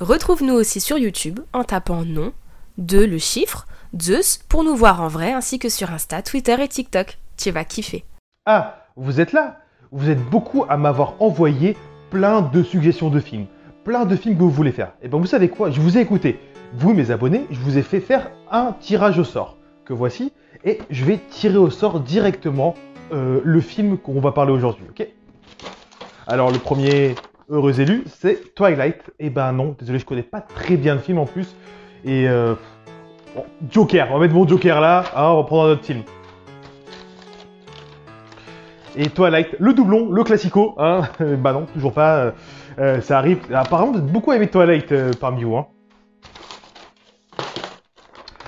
Retrouve-nous aussi sur YouTube en tapant nom, de le chiffre, Zeus pour nous voir en vrai ainsi que sur Insta, Twitter et TikTok. Tu vas kiffer. Ah, vous êtes là? Vous êtes beaucoup à m'avoir envoyé plein de suggestions de films, plein de films que vous voulez faire. Et bien vous savez quoi? Je vous ai écouté. Vous, mes abonnés, je vous ai fait faire un tirage au sort que voici et je vais tirer au sort directement euh, le film qu'on va parler aujourd'hui. Ok? Alors le premier heureux élu, c'est Twilight. Et eh ben non, désolé, je connais pas très bien le film en plus. Et euh, Joker, on va mettre mon Joker là, hein, on va prendre un autre film. Et Twilight, le doublon, le classico, hein, bah non, toujours pas, euh, euh, ça arrive. Apparemment, vous êtes beaucoup aimé Twilight parmi vous, hein.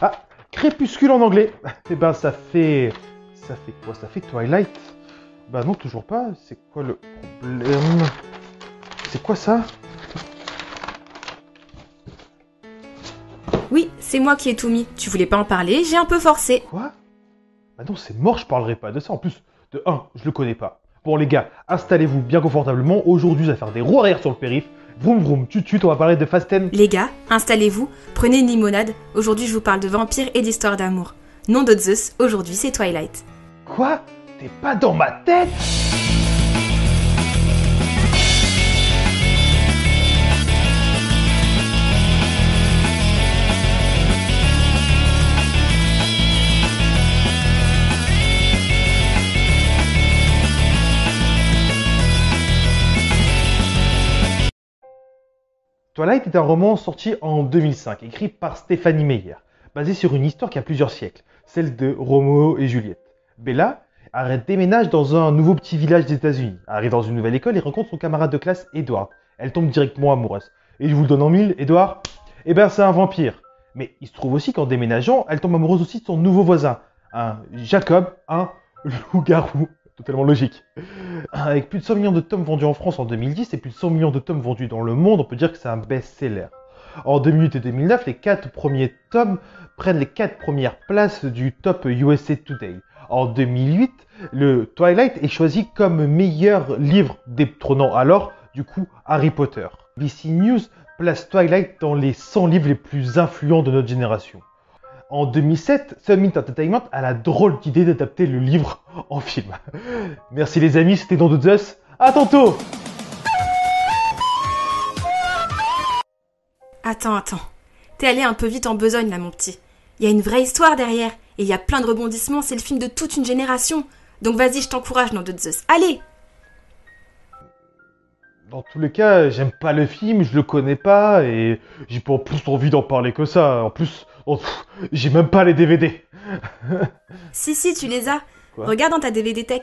Ah, Crépuscule en anglais. Eh ben ça fait, ça fait quoi? Ça fait Twilight? Bah non, toujours pas. C'est quoi le problème? C'est quoi ça? Oui, c'est moi qui ai tout mis. Tu voulais pas en parler, j'ai un peu forcé. Quoi? Bah non, c'est mort, je parlerai pas de ça. En plus, de 1, je le connais pas. Bon les gars, installez-vous bien confortablement. Aujourd'hui, je vais faire des roues arrière sur le périph. Vroom vroom, tu on va parler de Fast Les gars, installez-vous, prenez une limonade. Aujourd'hui, je vous parle de vampires et d'histoire d'amour. Nom de Zeus, aujourd'hui c'est Twilight. Quoi? T'es pas dans ma tête? Twilight est un roman sorti en 2005, écrit par Stéphanie Meyer, basé sur une histoire qui a plusieurs siècles, celle de Romeo et Juliette. Bella arrête déménage dans un nouveau petit village des États-Unis, arrive dans une nouvelle école et rencontre son camarade de classe Edward. Elle tombe directement amoureuse. Et je vous le donne en mille, Edward? Eh ben c'est un vampire. Mais il se trouve aussi qu'en déménageant, elle tombe amoureuse aussi de son nouveau voisin, un Jacob, un loup-garou totalement logique. Avec plus de 100 millions de tomes vendus en France en 2010 et plus de 100 millions de tomes vendus dans le monde, on peut dire que c'est un best-seller. En 2008 et 2009, les 4 premiers tomes prennent les 4 premières places du top USA Today. En 2008, le Twilight est choisi comme meilleur livre détrônant alors, du coup, Harry Potter. BC News place Twilight dans les 100 livres les plus influents de notre génération. En 2007, Summit Entertainment a la drôle d'idée d'adapter le livre en film. Merci les amis, c'était Don Zeus. À tantôt Attends, attends. T'es allé un peu vite en besogne là, mon petit. Il y a une vraie histoire derrière, et il y a plein de rebondissements, c'est le film de toute une génération. Donc vas-y, je t'encourage, de Zeus. Allez dans tous les cas, j'aime pas le film, je le connais pas et j'ai pas plus envie d'en parler que ça. En plus, oh, j'ai même pas les DVD. si, si, tu les as. Regarde dans ta DVD Tech.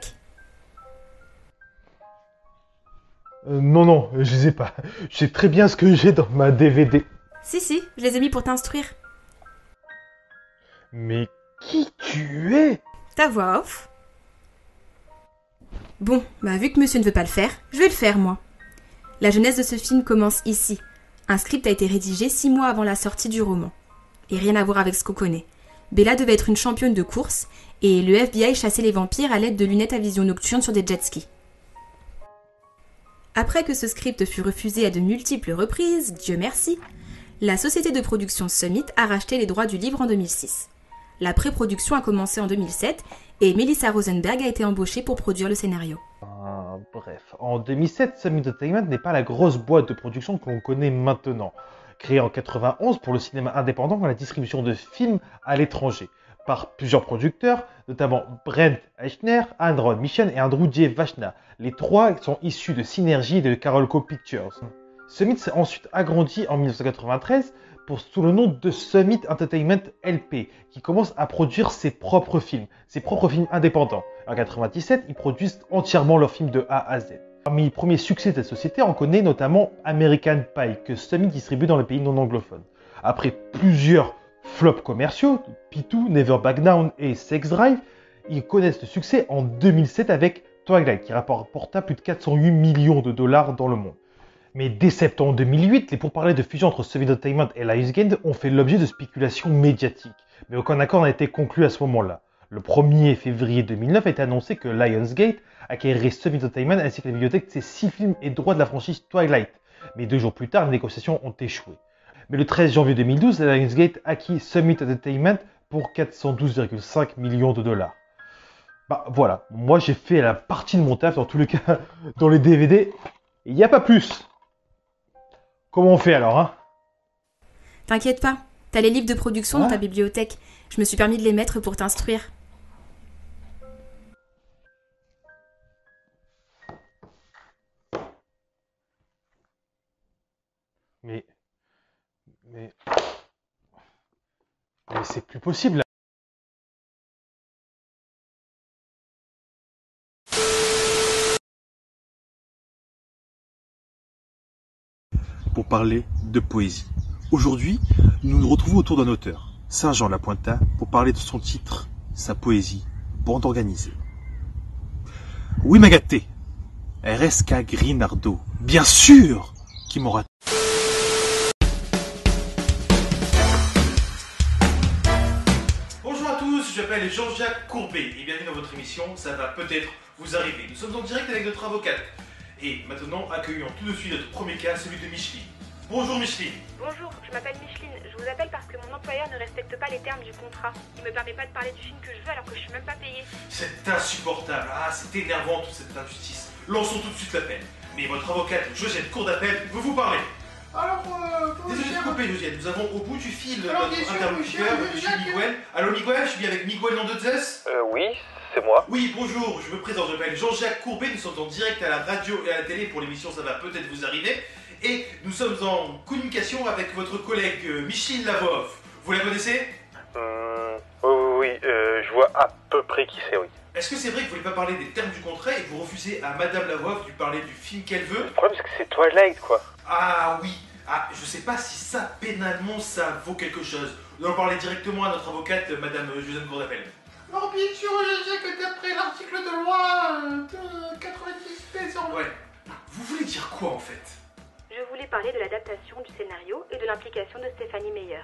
Euh, non, non, je les ai pas. Je sais très bien ce que j'ai dans ma DVD. Si, si, je les ai mis pour t'instruire. Mais qui tu es? Ta voix off. Bon, bah vu que monsieur ne veut pas le faire, je vais le faire moi. La jeunesse de ce film commence ici. Un script a été rédigé six mois avant la sortie du roman. Et rien à voir avec ce qu'on connaît. Bella devait être une championne de course, et le FBI chassait les vampires à l'aide de lunettes à vision nocturne sur des jet skis. Après que ce script fut refusé à de multiples reprises, Dieu merci, la société de production Summit a racheté les droits du livre en 2006. La pré-production a commencé en 2007 et Melissa Rosenberg a été embauchée pour produire le scénario. Ah, bref, en 2007, Summit Entertainment n'est pas la grosse boîte de production que l'on connaît maintenant. Créée en 91 pour le cinéma indépendant et la distribution de films à l'étranger, par plusieurs producteurs, notamment Brent Eichner, Andron Mission et Andrew J. Vachna. Les trois sont issus de Synergy et de Carolco Pictures. Summit s'est ensuite agrandi en 1993 sous le nom de Summit Entertainment LP, qui commence à produire ses propres films, ses propres films indépendants. En 1997, ils produisent entièrement leurs films de A à Z. Parmi les premiers succès de cette société, on connaît notamment American Pie, que Summit distribue dans les pays non anglophones. Après plusieurs flops commerciaux, P2, Never Back Down et Sex Drive, ils connaissent le succès en 2007 avec Twilight, qui rapporta plus de 408 millions de dollars dans le monde. Mais dès septembre 2008, les pourparlers de fusion entre Soviet Entertainment et Lionsgate ont fait l'objet de spéculations médiatiques, mais aucun accord n'a été conclu à ce moment-là. Le 1er février 2009 a été annoncé que Lionsgate acquérirait Soviet Entertainment ainsi que la bibliothèque de ses six films et droits de la franchise Twilight. mais deux jours plus tard, les négociations ont échoué. Mais le 13 janvier 2012, Lionsgate acquit Summit Entertainment pour 412,5 millions de dollars. Bah voilà, moi j'ai fait la partie de mon taf, dans tous les cas, dans les DVD, il n'y a pas plus. Comment on fait alors, hein? T'inquiète pas, t'as les livres de production dans ta bibliothèque. Je me suis permis de les mettre pour t'instruire. Mais. C'est plus possible. Pour parler de poésie. Aujourd'hui, nous nous retrouvons autour d'un auteur, Saint-Jean Lapointin, pour parler de son titre, sa poésie, bande organisée. Oui, Magaté, RSK Grinardo, bien sûr, qui m'aura Jean-Jacques Courbet et bienvenue dans votre émission Ça va peut-être vous arriver. Nous sommes en direct avec notre avocate. Et maintenant, accueillons tout de suite notre premier cas, celui de Micheline. Bonjour Micheline. Bonjour, je m'appelle Micheline. Je vous appelle parce que mon employeur ne respecte pas les termes du contrat. Il me permet pas de parler du film que je veux alors que je suis même pas payée. C'est insupportable. Ah, c'est énervant toute cette injustice. Lançons tout de suite l'appel. Mais votre avocate, Josiane Cour d'appel, veut vous parler. Alors, euh, Désolé de couper, Josiane. Nous avons au bout du fil Alors, notre interlocuteur, Jacques. Miguel. Allô Miguel, je suis bien avec Miguel Nandezes Euh, oui, c'est moi. Oui, bonjour, je me présente, je m'appelle Jean-Jacques Courbet, nous sommes en direct à la radio et à la télé pour l'émission Ça va peut-être vous arriver. Et nous sommes en communication avec votre collègue euh, Micheline Lavoff. Vous la connaissez? Hum, oui, oui, oui, euh, je vois à peu près qui c'est, oui. Est-ce que c'est vrai que vous voulez pas parler des termes du contrat et que vous refusez à Madame Lavoff de lui parler du film qu'elle veut? Le problème, c'est que c'est Twilight, quoi. Ah oui Ah, je sais pas si ça, pénalement, ça vaut quelque chose. Nous allons parler directement à notre avocate, Madame Josiane Gourdapel. Alors, bien sûr, je sais que d'après l'article de loi euh, de 90 sur Ouais. Vous voulez dire quoi en fait? Je voulais parler de l'adaptation du scénario et de l'implication de Stéphanie Meyer.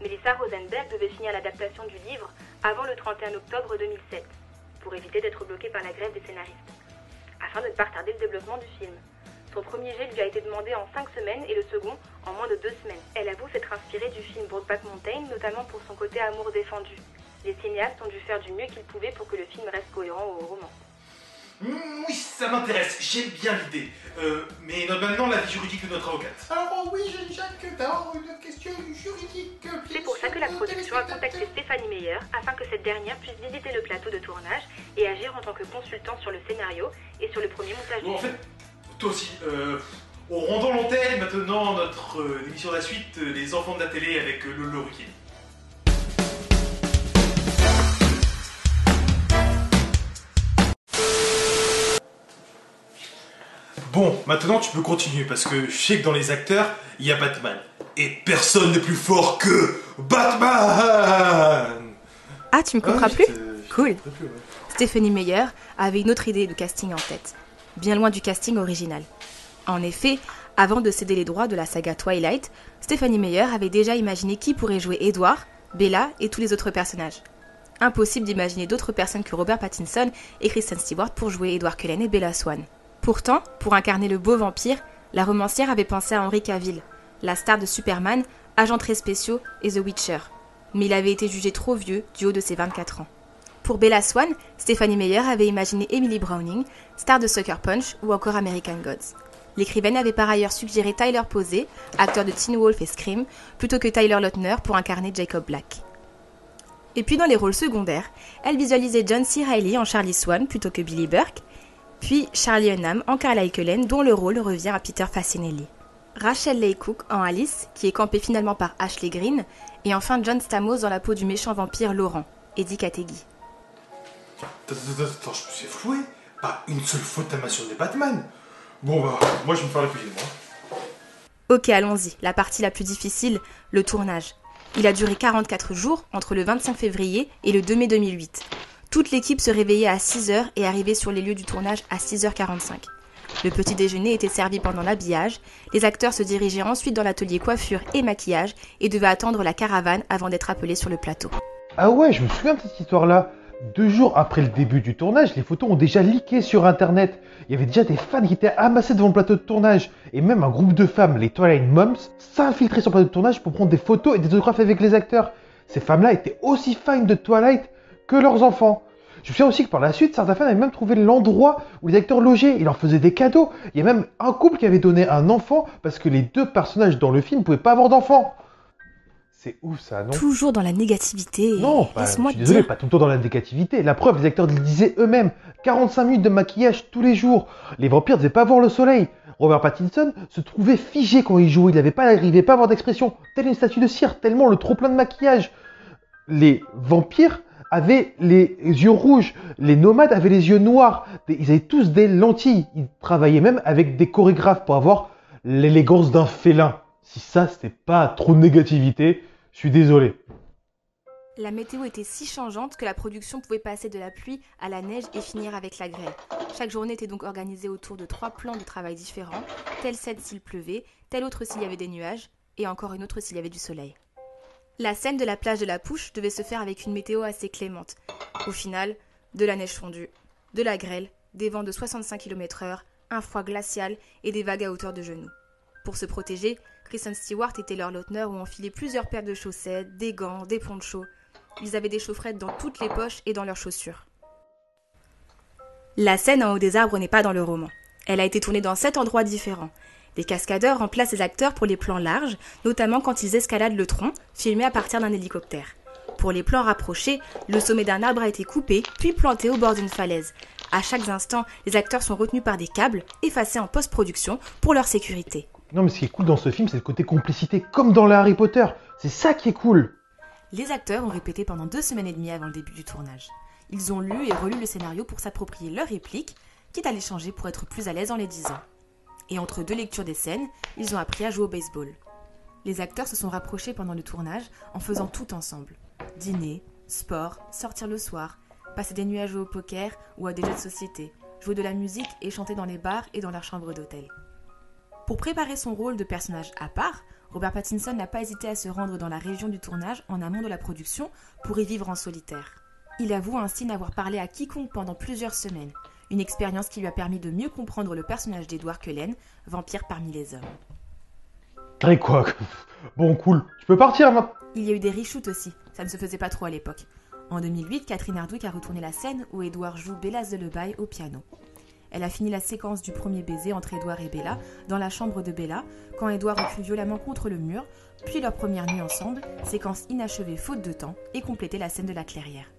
Melissa Rosenberg devait finir l'adaptation du livre avant le 31 octobre 2007, pour éviter d'être bloquée par la grève des scénaristes, afin de ne pas retarder le développement du film. Son premier jet lui a été demandé en 5 semaines et le second en moins de 2 semaines. Elle avoue s'être inspirée du film Brokeback Mountain, notamment pour son côté amour défendu. Les cinéastes ont dû faire du mieux qu'ils pouvaient pour que le film reste cohérent au roman. Hmm, Oui, ça m'intéresse, j'aime bien l'idée. Euh, mais non, maintenant, l'avis juridique de notre avocate. Alors, oui, Jean-Jacques, d'abord une question juridique. C'est pour ça que la production a contacté Stéphanie Meyer afin que cette dernière puisse visiter le plateau de tournage et agir en tant que consultant sur le scénario et sur le premier montage Bon, du en fait, toi aussi, euh, on rendant l'antenne maintenant notre euh, émission de la suite, euh, Les enfants de la télé avec euh, Lolo Ruquier. Bon, maintenant tu peux continuer parce que je sais que dans les acteurs, il y a Batman. Et personne n'est plus fort que Batman Ah, tu me couperas Ah, plus? je te- je Cool. plus, ouais. Stéphanie Meyer avait une autre idée de casting en tête, bien loin du casting original. En effet, avant de céder les droits de la saga Twilight, Stéphanie Meyer avait déjà imaginé qui pourrait jouer Edward, Bella et tous les autres personnages. Impossible d'imaginer d'autres personnes que Robert Pattinson et Kristen Stewart pour jouer Edward Cullen et Bella Swan. Pourtant, pour incarner le beau vampire, la romancière avait pensé à Henry Cavill, la star de Superman, agents très spéciaux et The Witcher. Mais il avait été jugé trop vieux du haut de ses 24 ans. Pour Bella Swan, Stephanie Meyer avait imaginé Emily Browning, star de Sucker Punch ou encore American Gods. L'écrivaine avait par ailleurs suggéré Tyler Posey, acteur de Teen Wolf et Scream, plutôt que Tyler Lautner pour incarner Jacob Black. Et puis dans les rôles secondaires, elle visualisait John C. Reilly en Charlie Swan plutôt que Billy Burke, puis Charlie Hunnam en Carla Cullen dont le rôle revient à Peter Facinelli. Rachel Leigh Cook en Alice, qui est campée finalement par Ashley Greene, et enfin John Stamos dans la peau du méchant vampire Laurent, Eddie Kategi. Attends, je me suis floué. Pas une seule fois t'as mentionné Batman. Bon bah, moi je vais me faire la cuisine, moi. Ok, allons-y, la partie la plus difficile, le tournage. Il a duré 44 jours, entre le 25 février et le 2 mai 2008. Toute l'équipe se réveillait à 6h et arrivait sur les lieux du tournage à 6h45. Le petit déjeuner était servi pendant l'habillage, les acteurs se dirigeaient ensuite dans l'atelier coiffure et maquillage et devaient attendre la caravane avant d'être appelés sur le plateau. Ah ouais, je me souviens de cette histoire-là. Deux jours après le début du tournage, les photos ont déjà leaké sur internet. Il y avait déjà des fans qui étaient amassés devant le plateau de tournage. Et même un groupe de femmes, les Twilight Moms, s'infiltraient sur le plateau de tournage pour prendre des photos et des autographes avec les acteurs. Ces femmes-là étaient aussi fans de Twilight que leurs enfants. Je me souviens aussi que par la suite, certaines femmes avaient même trouvé l'endroit où les acteurs logeaient. Ils leur faisaient des cadeaux. Il y a même un couple qui avait donné un enfant parce que les deux personnages dans le film ne pouvaient pas avoir d'enfant. C'est ouf ça, non Toujours dans la négativité. Non, pas, je Laisse-moi suis désolé, dire. pas tout le temps dans la négativité. La preuve, les acteurs le disaient eux-mêmes. 45 minutes de maquillage tous les jours. Les vampires ne devaient pas voir le soleil. Robert Pattinson se trouvait figé quand il jouait. Il n'avait pas, n'arrivait pas à avoir d'expression. Telle une statue de cire, tellement le trop plein de maquillage. Les vampires avaient les yeux rouges. Les nomades avaient les yeux noirs. Ils avaient tous des lentilles. Ils travaillaient même avec des chorégraphes pour avoir l'élégance d'un félin. Si ça, c'était pas trop de négativité, je suis désolé. La météo était si changeante que la production pouvait passer de la pluie à la neige et finir avec la grêle. Chaque journée était donc organisée autour de trois plans de travail différents, tel set s'il pleuvait, tel autre s'il y avait des nuages, et encore une autre s'il y avait du soleil. La scène de la plage de la Pouche devait se faire avec une météo assez clémente. Au final, de la neige fondue, de la grêle, des vents de 65 km/h, un froid glacial et des vagues à hauteur de genoux. Pour se protéger, Kristen Stewart et Taylor Lautner ont enfilé plusieurs paires de chaussettes, des gants, des ponchos. Ils avaient des chaufferettes dans toutes les poches et dans leurs chaussures. La scène en haut des arbres n'est pas dans le roman. Elle a été tournée dans sept endroits différents. Les cascadeurs remplacent les acteurs pour les plans larges, notamment quand ils escaladent le tronc, filmé à partir d'un hélicoptère. Pour les plans rapprochés, le sommet d'un arbre a été coupé, puis planté au bord d'une falaise. À chaque instant, les acteurs sont retenus par des câbles, effacés en post-production pour leur sécurité. Non, mais ce qui est cool dans ce film, c'est le côté complicité, comme dans les Harry Potter. C'est ça qui est cool. Les acteurs ont répété pendant deux semaines et demie avant le début du tournage. Ils ont lu et relu le scénario pour s'approprier leurs répliques, quitte à les changer pour être plus à l'aise en les disant. Et entre deux lectures des scènes, ils ont appris à jouer au baseball. Les acteurs se sont rapprochés pendant le tournage en faisant tout ensemble. Dîner, sport, sortir le soir, passer des nuits à jouer au poker ou à des jeux de société, jouer de la musique et chanter dans les bars et dans leurs chambres d'hôtel. Pour préparer son rôle de personnage à part, Robert Pattinson n'a pas hésité à se rendre dans la région du tournage en amont de la production pour y vivre en solitaire. Il avoue ainsi n'avoir parlé à quiconque pendant plusieurs semaines, une expérience qui lui a permis de mieux comprendre le personnage d'Edward Cullen, vampire parmi les hommes. Très quoi Bon, cool. Tu peux partir maintenant. Il y a eu des reshoots aussi, ça ne se faisait pas trop à l'époque. En 2008, Catherine Hardwick a retourné la scène où Edward joue Bella Lullaby au piano. Elle a fini la séquence du premier baiser entre Edward et Bella dans la chambre de Bella, quand Edward recule violemment contre le mur, puis leur première nuit ensemble, séquence inachevée faute de temps, et compléter la scène de la clairière.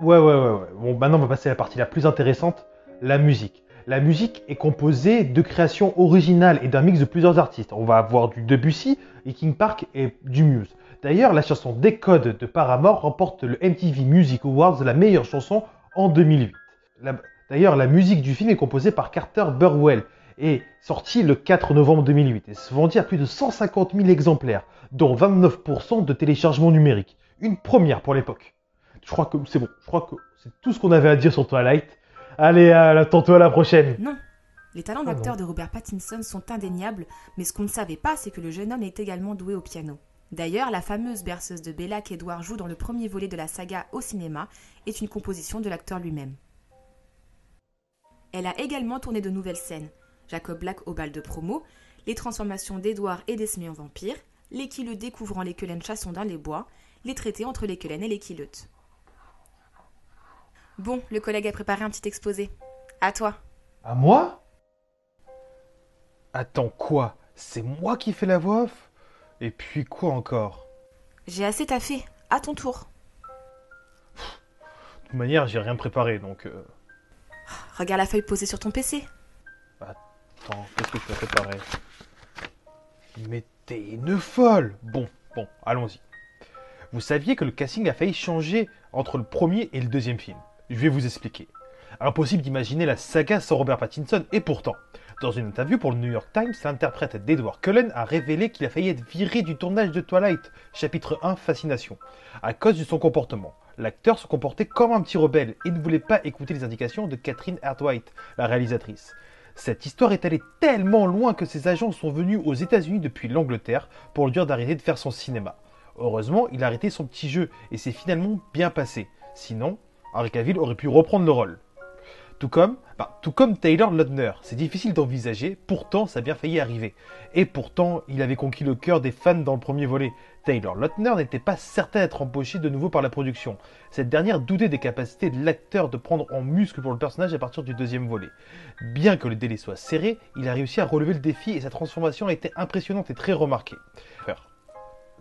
Ouais, ouais, ouais, ouais. Bon, maintenant, on va passer à la partie la plus intéressante, la musique. La musique est composée de créations originales et d'un mix de plusieurs artistes. On va avoir du Debussy, et King Park et du Muse. D'ailleurs, la chanson Décode de Paramore remporte le MTV Music Awards la meilleure chanson en 2008. La- D'ailleurs, la musique du film est composée par Carter Burwell et sortie le 4 novembre 2008 et se vendit à plus de 150 000 exemplaires, dont 29% de téléchargement numérique. Une première pour l'époque. Je crois que c'est bon. Je crois que c'est tout ce qu'on avait à dire sur Twilight. Allez, à, tantôt à la prochaine. Non Les talents d'acteur de Robert Pattinson sont indéniables, mais ce qu'on ne savait pas, c'est que le jeune homme est également doué au piano. D'ailleurs, la fameuse berceuse de Bella qu'Edward joue dans le premier volet de la saga au cinéma est une composition de l'acteur lui-même. Elle a également tourné de nouvelles scènes. Jacob Black au bal de promo, les transformations d'Edward et d'Esmé en vampire, les Quilleux découvrant les Cullen chassons dans les bois, les traités entre les Cullen et les Quilleutes. Bon, le collègue a préparé un petit exposé. À toi. À moi? Attends, quoi? C'est moi qui fais la voix off? Et puis quoi encore? J'ai assez taffé. À ton tour. De toute manière, j'ai rien préparé, donc... euh, Regarde la feuille posée sur ton PC. Attends, qu'est-ce que tu as préparé Mais t'es une folle Bon, bon, allons-y. Vous saviez que le casting a failli changer entre le premier et le deuxième film. Je vais vous expliquer. Impossible d'imaginer la saga sans Robert Pattinson, et pourtant, dans une interview pour le New York Times, l'interprète d'Edward Cullen a révélé qu'il a failli être viré du tournage de Twilight, chapitre 1 Fascination, à cause de son comportement. L'acteur se comportait comme un petit rebelle et ne voulait pas écouter les indications de Catherine Hardwhite, la réalisatrice. Cette histoire est allée tellement loin que ses agents sont venus aux États-Unis depuis l'Angleterre pour lui dire d'arrêter de faire son cinéma. Heureusement, il a arrêté son petit jeu et c'est finalement bien passé. Sinon, Henry Cavill aurait pu reprendre le rôle. Tout comme, bah, tout comme Taylor Lautner, c'est difficile d'envisager, pourtant ça a bien failli arriver. Et pourtant, il avait conquis le cœur des fans dans le premier volet. Taylor Lautner n'était pas certain d'être embauché de nouveau par la production. Cette dernière doutait des capacités de l'acteur de prendre en muscle pour le personnage à partir du deuxième volet. Bien que le délai soit serré, il a réussi à relever le défi et sa transformation a été impressionnante et très remarquée.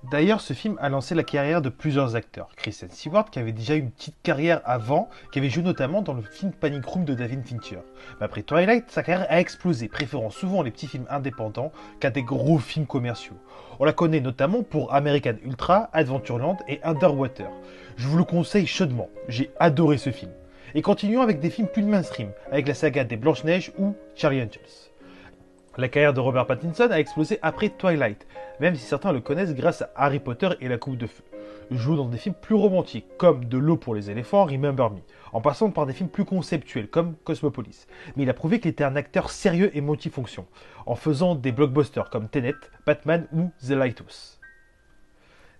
D'ailleurs, ce film a lancé la carrière de plusieurs acteurs. Kristen Stewart, qui avait déjà une petite carrière avant, qui avait joué notamment dans le film Panic Room de David Fincher. Mais après Twilight, sa carrière a explosé, préférant souvent les petits films indépendants qu'à des gros films commerciaux. On la connaît notamment pour American Ultra, Adventureland et Underwater. Je vous le conseille chaudement, j'ai adoré ce film. Et continuons avec des films plus mainstream, avec la saga des Blanches-Neiges ou Charlie Angels. La carrière de Robert Pattinson a explosé après Twilight, même si certains le connaissent grâce à Harry Potter et la Coupe de Feu. Il joue dans des films plus romantiques, comme De l'eau pour les éléphants, Remember Me, en passant par des films plus conceptuels, comme Cosmopolis. Mais il a prouvé qu'il était un acteur sérieux et multifonction, en faisant des blockbusters comme Tenet, Batman ou The Lighthouse.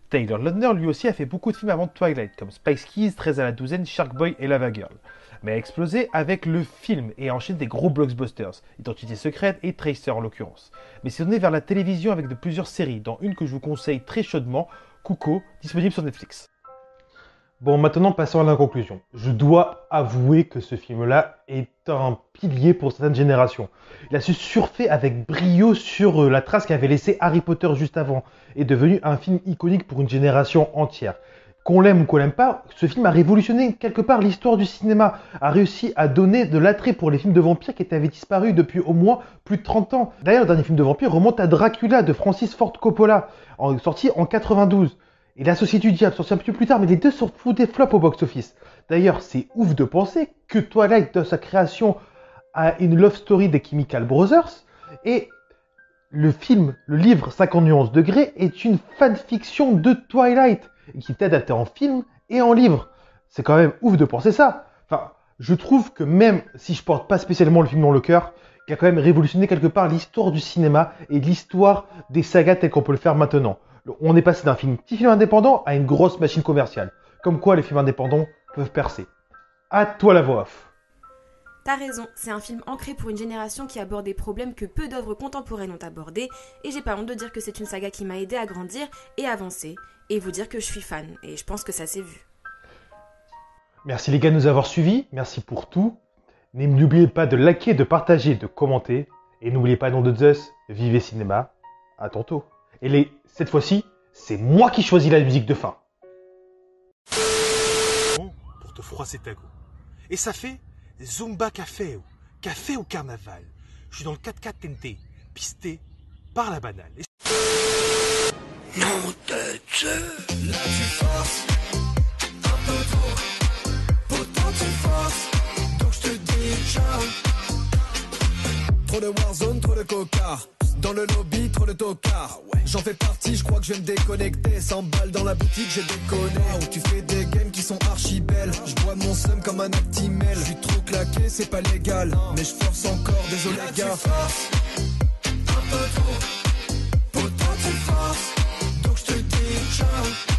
Taylor Lautner lui aussi a fait beaucoup de films avant Twilight, comme Spice Keys, 13 à la douzaine, Shark Boy et Lava Girl mais a explosé avec le film et a enchaîné des gros blockbusters, Identité secrète et Tracer en l'occurrence. Mais c'est tourné vers la télévision avec de plusieurs séries, dont une que je vous conseille très chaudement, Cuco, disponible sur Netflix. Bon, maintenant passons à la conclusion. Je dois avouer que ce film-là est un pilier pour certaines générations. Il a su surfer avec brio sur euh, la trace qu'avait laissée Harry Potter juste avant, et devenu un film iconique pour une génération entière qu'on l'aime ou qu'on l'aime pas, ce film a révolutionné quelque part l'histoire du cinéma, a réussi à donner de l'attrait pour les films de vampires qui avaient disparu depuis au moins plus de 30 ans. D'ailleurs, le dernier film de vampire remonte à Dracula de Francis Ford Coppola, sorti en 92. Et La Société du Diable, sorti un peu plus tard, mais les deux sont fous des flops au box-office. D'ailleurs, c'est ouf de penser que Twilight, dans sa création, a une love story des Chemical Brothers, et le film, le livre 50 nuances degrés est une fanfiction de Twilight qui est adapté en film et en livre. C'est quand même ouf de penser ça. Enfin, je trouve que même si je porte pas spécialement le film dans le cœur, il a quand même révolutionné quelque part l'histoire du cinéma et l'histoire des sagas telles qu'on peut le faire maintenant. On est passé d'un film petit film indépendant à une grosse machine commerciale. Comme quoi les films indépendants peuvent percer. À toi la voix off. T'as raison, c'est un film ancré pour une génération qui aborde des problèmes que peu d'œuvres contemporaines ont abordés, et j'ai pas honte de dire que c'est une saga qui m'a aidé à grandir et avancer, et vous dire que je suis fan, et je pense que ça s'est vu. Merci les gars de nous avoir suivis, merci pour tout. N'oubliez pas de liker, de partager, de commenter, et n'oubliez pas, nom de Zeus, vivez cinéma, à tantôt. Et les, cette fois-ci, c'est moi qui choisis la musique de fin. Pour te froisser ta go. Et ça fait Zumba Café ou Café au Carnaval. Je suis dans le 4x4 TNT, pisté par la banane. Et... Non de Dieu Là tu forces un peu trop. Pourtant tu forces Donc je te dis ciao. Trop de Warzone, trop de coca dans le lobby, trop le tocard. J'en fais partie, je crois que je vais me déconnecter. 100 balles dans la boutique, j'ai déconné. Où tu fais des games qui sont archi belles. Je bois mon seum comme un actimel. Je suis trop claqué, c'est pas légal. Mais je force encore, désolé gars. Un peu trop. Pourtant tu forces. Donc je te dis ciao.